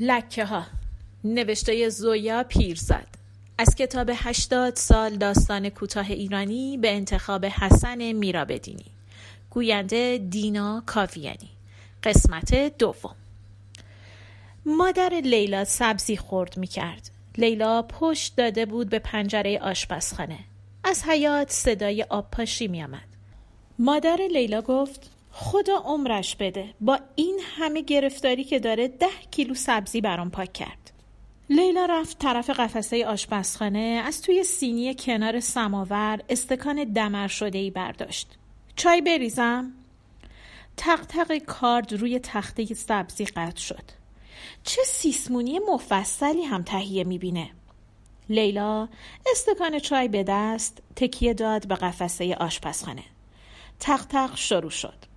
لکه ها نوشته زویا پیرزاد از کتاب 80 سال داستان کوتاه ایرانی به انتخاب حسن میرابدینی گوینده دینا کاویانی قسمت دوم مادر لیلا سبزی خورد می کرد. لیلا پشت داده بود به پنجره آشپزخانه. از حیات صدای آب پاشی می آمد. مادر لیلا گفت خدا عمرش بده. با این همه گرفتاری که داره ده کیلو سبزی برام پاک کرد. لیلا رفت طرف قفسه آشپزخانه از توی سینی کنار سماور استکان دمر شده ای برداشت. چای بریزم؟ تق تق کارد روی تخته سبزی قطع شد. چه سیسمونی مفصلی هم تهیه می‌بینه. لیلا استکان چای به دست تکیه داد به قفسه آشپزخانه. تق تق شروع شد.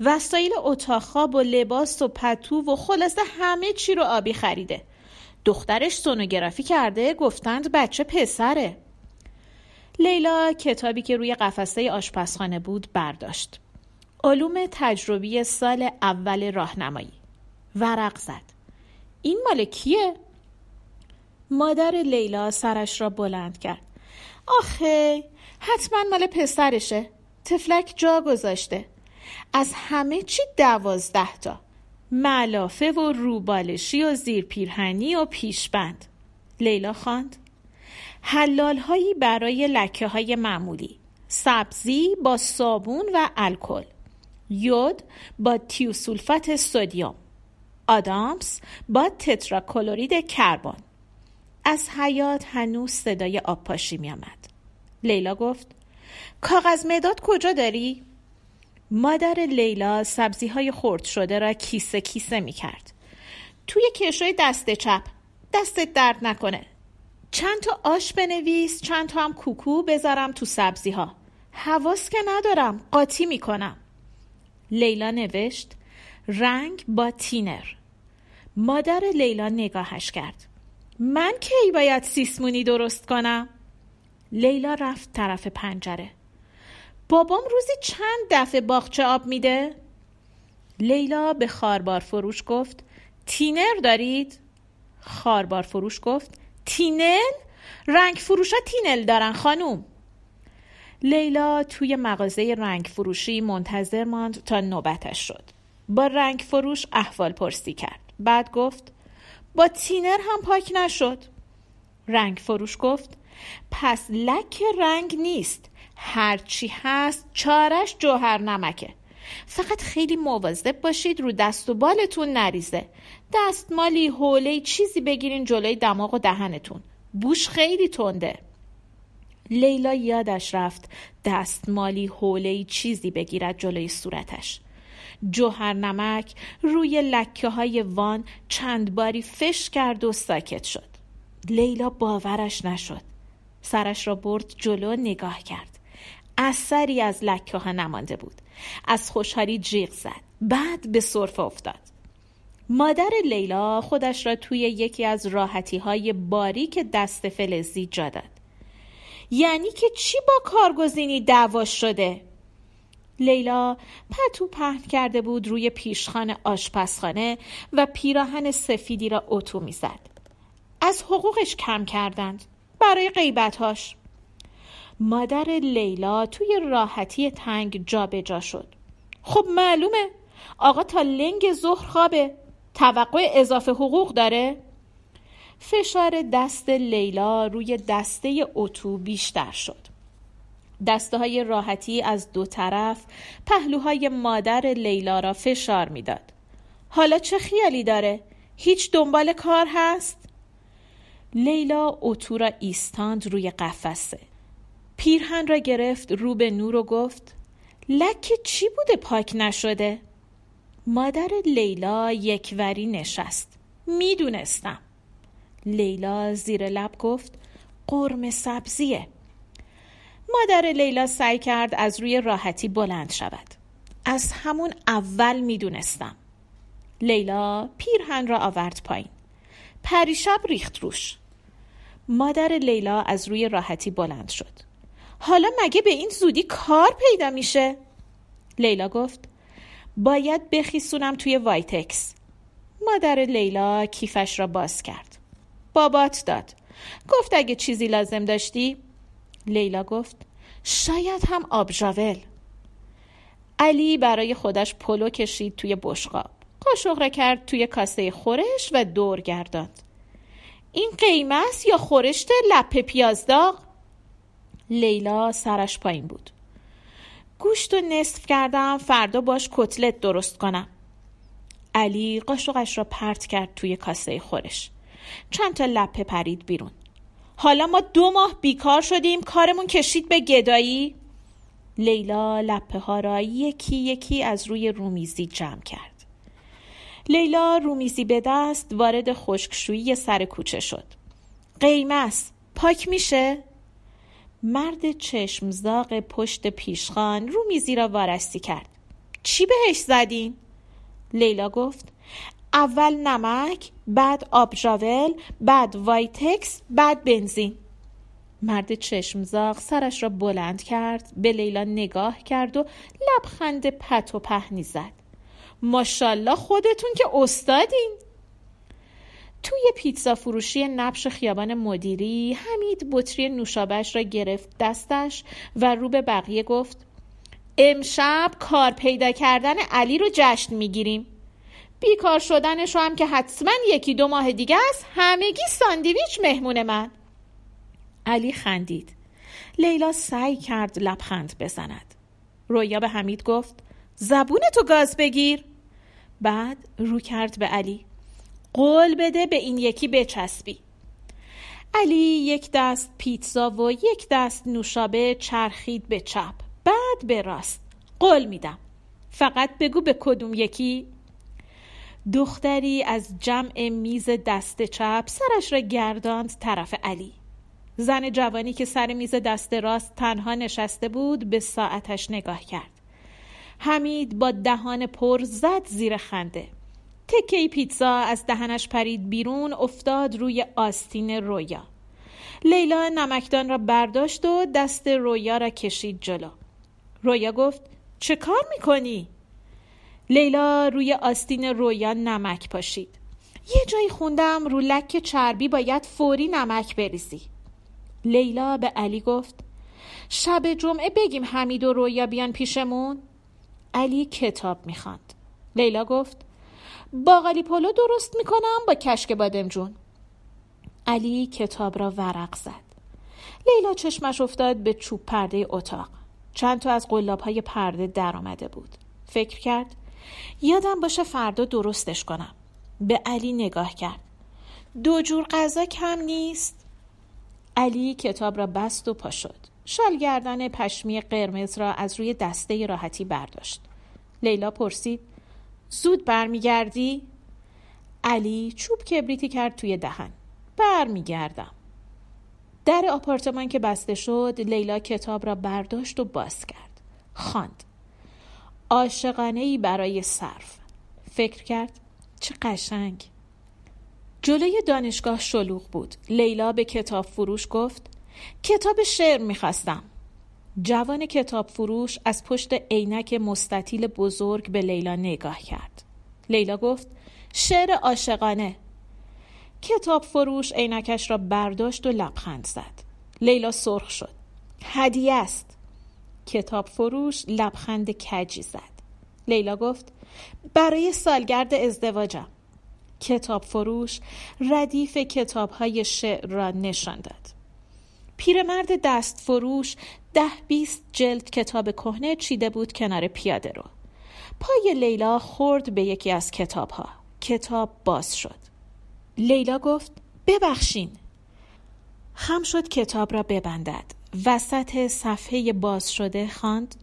وسایل اتاق خواب و لباس و پتو و خلاصه همه چی رو آبی خریده. دخترش سونوگرافی کرده گفتند بچه پسره. لیلا کتابی که روی قفسه آشپزخانه بود برداشت. علوم تجربی سال اول راهنمایی. ورق زد. این مال کیه؟ مادر لیلا سرش را بلند کرد. آخه حتما مال پسرشه. تفلک جا گذاشته. از همه چی دوازده تا. ملافه و روبالشی و زیر پیرهنی و پیشبند. لیلا خواند. حلال هایی برای لکه های معمولی. سبزی با صابون و الکل. یود با تیوسولفات سودیوم آدامس با تتراکلورید کربن. از حیات هنوز صدای آب پاشی می آمد. لیلا گفت کاغذ مداد کجا داری؟ مادر لیلا سبزی های خرد شده را کیسه کیسه می کرد. توی کشوی دست چپ دستت درد نکنه. چند تا آش بنویس چند تا هم کوکو بذارم تو سبزی ها حواس که ندارم قاطی می کنم لیلا نوشت رنگ با تینر. مادر لیلا نگاهش کرد. من کی باید سیسمونی درست کنم؟ لیلا رفت طرف پنجره. بابام روزی چند دفعه باغچه آب میده؟ لیلا به خاربار فروش گفت تینر دارید؟ خاربار فروش گفت تینل؟ رنگ فروشا تینل دارن خانوم لیلا توی مغازه رنگ فروشی منتظر ماند تا نوبتش شد با رنگ فروش احوال پرسی کرد بعد گفت با تینر هم پاک نشد رنگ فروش گفت پس لک رنگ نیست هرچی هست چارش جوهر نمکه. فقط خیلی مواظب باشید رو دست و بالتون نریزه. دستمالی حوله چیزی بگیرین جلوی دماغ و دهنتون. بوش خیلی تنده. لیلا یادش رفت دستمالی حوله چیزی بگیرد جلوی صورتش. جوهر نمک روی لکه های وان چند باری فش کرد و ساکت شد. لیلا باورش نشد. سرش را برد جلو نگاه کرد. اثری از لکه ها نمانده بود. از خوشحالی جیغ زد. بعد به صرف افتاد. مادر لیلا خودش را توی یکی از راحتی های باریک دست فلزی جا داد. یعنی که چی با کارگزینی دعواش شده؟ لیلا پتو پهن کرده بود روی پیشخان آشپزخانه و پیراهن سفیدی را اتو می‌زد. از حقوقش کم کردند. برای غیبتهاش. مادر لیلا توی راحتی تنگ جابجا جا شد خب معلومه آقا تا لنگ ظهر خوابه توقع اضافه حقوق داره فشار دست لیلا روی دسته اتو بیشتر شد دسته های راحتی از دو طرف پهلوهای مادر لیلا را فشار می‌داد. حالا چه خیالی داره؟ هیچ دنبال کار هست؟ لیلا اتو را ایستاند روی قفسه پیرهن را گرفت رو به نور و گفت لک چی بوده پاک نشده؟ مادر لیلا یکوری نشست می‌دونستم. لیلا زیر لب گفت قرم سبزیه. مادر لیلا سعی کرد از روی راحتی بلند شود. از همون اول می‌دونستم. لیلا پیرهن را آورد پایین. پریشب ریخت روش. مادر لیلا از روی راحتی بلند شد. حالا مگه به این زودی کار پیدا میشه؟ لیلا گفت باید بخیسونم توی وایتکس. مادر لیلا کیفش را باز کرد. بابات داد. گفت اگه چیزی لازم داشتی؟ لیلا گفت شاید هم آبژاول علی برای خودش پلو کشید توی بشقاب. قاشق را کرد توی کاسه خورش و دور گرداند. این قیمه است یا خورشت لپه پیازداغ؟ لیلا سرش پایین بود. گوشت و نصف کردم فردا باش کتلت درست کنم. علی قاشقش را پرت کرد توی کاسه خورش. چند تا لپه پرید بیرون. حالا ما دو ماه بیکار شدیم کارمون کشید به گدایی. لیلا لپه ها را یکی یکی از روی رومیزی جمع کرد. لیلا رومیزی به دست وارد خشکشویی سر کوچه شد. قیمس پاک میشه؟ مرد چشمزاق پشت پیشخان رومیزی را وارستی کرد. چی بهش زدین؟ لیلا گفت اول نمک بعد آبژاول بعد وایتکس بعد بنزین. مرد چشمزاق سرش را بلند کرد به لیلا نگاه کرد و لبخند پت و پهنی زد. ماشالله خودتون که استادین. توی پیتزا فروشی نبش خیابان مدیری حمید بطری نوشابش را گرفت دستش و رو به بقیه گفت امشب کار پیدا کردن علی رو جشن می‌گیریم. بیکار شدنش رو هم که حتما یکی دو ماه دیگه است همگی ساندویچ مهمون من. علی خندید. لیلا سعی کرد لبخند بزند. رویا به حمید گفت زبون تو گاز بگیر. بعد رو کرد به علی. قول بده به این یکی بچسبی. علی یک دست پیتزا و یک دست نوشابه چرخید به چپ. بعد به راست. قول میدم. فقط بگو به کدوم یکی. دختری از جمع میز دست چپ سرش را گرداند طرف علی. زن جوانی که سر میز دست راست تنها نشسته بود به ساعتش نگاه کرد. حمید با دهان پر زد زیر خنده. تکه پیتزا از دهنش پرید بیرون افتاد روی آستین رویا. لیلا نمکدان را برداشت و دست رویا را کشید جلو. رویا گفت چه کار می‌کنی؟ لیلا روی آستین رویا نمک پاشید. یه جایی خوندم رو لک چربی باید فوری نمک بریزی. لیلا به علی گفت شب جمعه بگیم حمید و رویا بیان پیشمون. علی کتاب می‌خواند. لیلا گفت باقالی پلو درست می‌کنم با کشک بادمجون علی کتاب را ورق زد. لیلا چشمش افتاد به چوب پرده اتاق. چند تا از قلاب های پرده در آمده بود. فکر کرد یادم باشه فردا درستش کنم. به علی نگاه کرد. دو جور غذا کم نیست. علی کتاب را بست و پا شد. شالگردن پشمی قرمز را از روی دسته راحتی برداشت. لیلا پرسید زود برمیگردی؟ علی چوب کبریتی کرد توی دهن. برمیگردم. در آپارتمان که بسته شد لیلا کتاب را برداشت و باز کرد. خواند. عاشقانه ای برای صرف. فکر کرد چه قشنگ. جلوی دانشگاه شلوغ بود. لیلا به کتاب فروش گفت کتاب شعر می‌خواستم. جوان کتاب فروش از پشت عینک مستطیل بزرگ به لیلا نگاه کرد. لیلا گفت شعر عاشقانه. کتاب فروش عینکش را برداشت و لبخند زد. لیلا سرخ شد. هدیه است. کتاب فروش لبخند کجی زد. لیلا گفت برای سالگرد ازدواجم. کتاب فروش ردیف کتاب های شعر را نشان داد. پیرمرد دست فروش ده بیست جلد کتاب کهنه چیده بود کنار پیاده رو. پای لیلا خورد به یکی از کتاب ها کتاب باز شد. لیلا گفت ببخشین. خم شد کتاب را ببندد. وسط صفحه باز شده خواند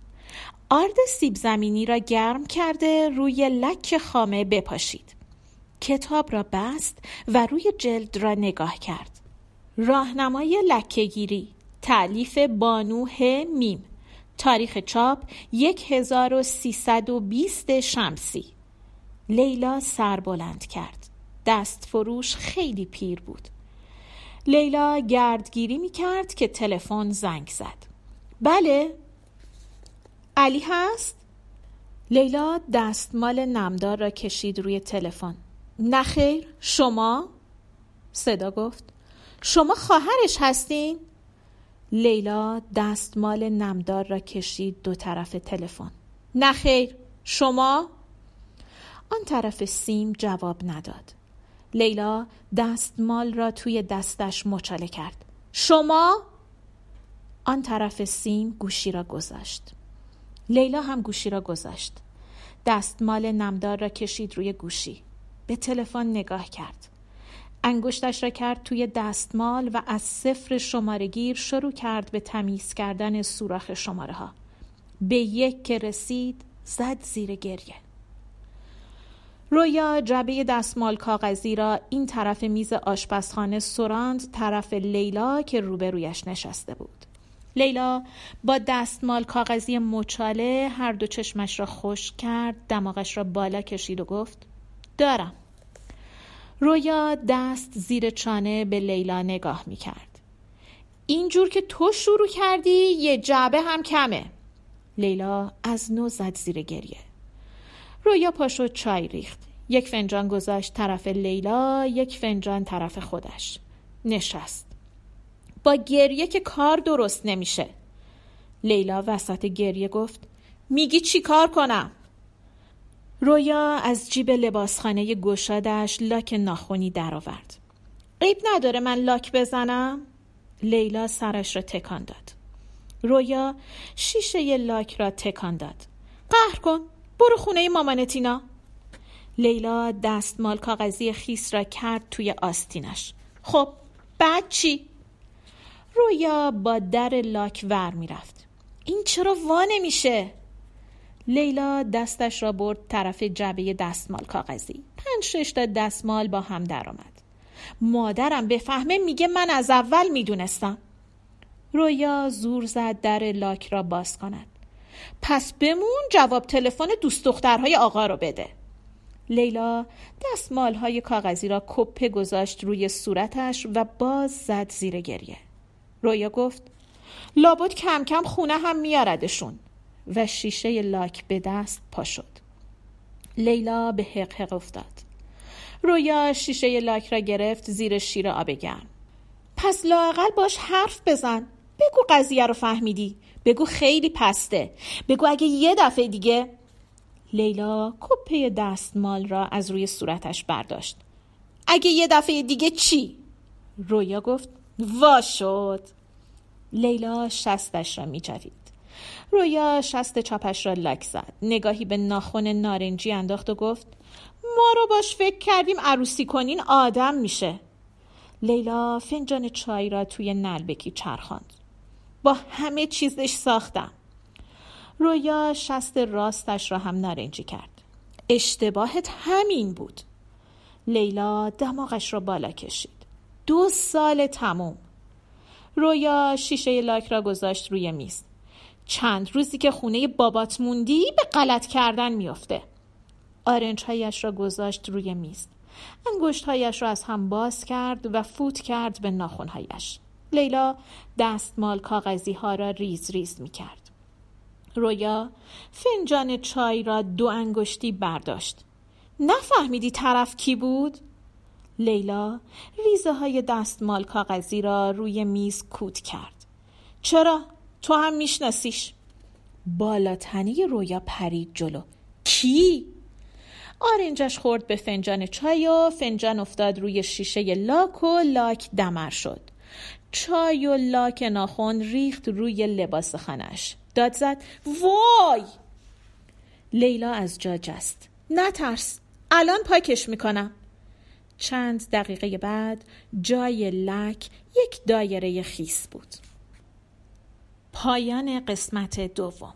آرد سیب زمینی را گرم کرده روی لک خامه بپاشید. کتاب را بست و روی جلد را نگاه کرد. راهنمای لکهگیری تعلیف بانوه میم تاریخ چاپ 1320 شمسی. لیلا سر بلند کرد. دست فروش خیلی پیر بود. لیلا گردگیری می کرد که تلفن زنگ زد. بله. علی هست؟ لیلا دستمال نمدار را کشید روی تلفن. نخیر شما؟ صدا گفت. شما خواهرش هستین؟ لیلا دستمال نمدار را کشید دو طرف تلفن. نخیر شما؟ آن طرف سیم جواب نداد. لیلا دستمال را توی دستش مچاله کرد. شما؟ آن طرف سیم گوشی را گذاشت. لیلا هم گوشی را گذاشت. دستمال نمدار را کشید روی گوشی. به تلفن نگاه کرد. انگشتش را کرد توی دستمال و از صفر شمارگیر شروع کرد به تمیز کردن سوراخ شماره ها به یک که رسید زد زیر گریه. رویا جبه دستمال کاغذی را این طرف میز آشپزخانه سراند طرف لیلا که روبرویش نشسته بود. لیلا با دستمال کاغذی مچاله هر دو چشمش را خوش کرد دماغش را بالا کشید و گفت دارم. رویا دست زیر چانه به لیلا نگاه می کرد اینجور که تو شروع کردی یه جعبه هم کمه. لیلا از نو زد زیر گریه. رویا پاشو چای ریخت. یک فنجان گذاشت طرف لیلا یک فنجان طرف خودش. نشست. با گریه که کار درست نمیشه. لیلا وسط گریه گفت میگی چی کار کنم؟ رویا از جیب لباسخانه گشادش لاک ناخونی درآورد. عیب نداره من لاک بزنم؟ لیلا سرش را تکان داد. رویا شیشه لاک را تکان داد. قهر کن. برو خونه مامانتینا. لیلا دستمال کاغذی خیس را کرد توی آستینش. خب بعد چی؟ رویا با در لاک ور می‌رفت. این چرا وا نمیشه؟ لیلا دستش را برد طرف جبه دستمال کاغذی. پنج شش تا دستمال با هم درآمد. مادرم بفهمه میگه من از اول می‌دونستم. رویا زور زد در لاک را باز کند. پس بمون جواب تلفن دوست دخترهای آقا رو بده. لیلا دستمال های کاغذی را کپه گذاشت روی صورتش و باز زد زیر گریه. رویا گفت لابد کم کم خونه هم میاردشون. و شیشه لاک به دست پا شد. لیلا به حق افتاد. رویا شیشه لاک را گرفت زیر شیر آب گرم. پس لاقل باش حرف بزن. بگو قضیه رو فهمیدی. بگو خیلی پسته. بگو اگه یه دفعه دیگه. لیلا کپه دستمال را از روی صورتش برداشت. اگه یه دفعه دیگه چی؟ رویا گفت وا شد. لیلا شستش را میچوید رویا شست چاپش را لک زد. نگاهی به ناخن نارنجی انداخت و گفت ما رو باش فکر کردیم عروسی کنین آدم میشه. لیلا فنجان چای را توی نلبکی چرخاند. با همه چیزش ساختم. رویا شست راستش را هم نارنجی کرد. اشتباهت همین بود. لیلا دماغش را بالا کشید. دو سال تموم. رویا شیشه لاک را گذاشت روی میز. چند روزی که خونه بابات موندی به غلط کردن میافته. آرنج هایش را گذاشت روی میز. انگشت هایش را از هم باز کرد و فوت کرد به ناخون هایش لیلا دستمال کاغذی ها را ریز ریز می کرد رویا فنجان چای را دو انگشتی برداشت. نفهمیدی طرف کی بود؟ لیلا ریزه های دستمال کاغذی را روی میز کوت کرد. چرا؟ تو هم میشناسیش. بالاتنی رویا پرید جلو. کی؟ آرنجش خورد به فنجان چای و فنجان افتاد روی شیشه لاک و لاک دمر شد. چای و لاک ناخون ریخت روی لباس خانش داد زد وای! لیلا از جا جست. نترس الان پاکش می‌کنم. چند دقیقه بعد جای لک یک دایره خیس بود. پایان قسمت دوم.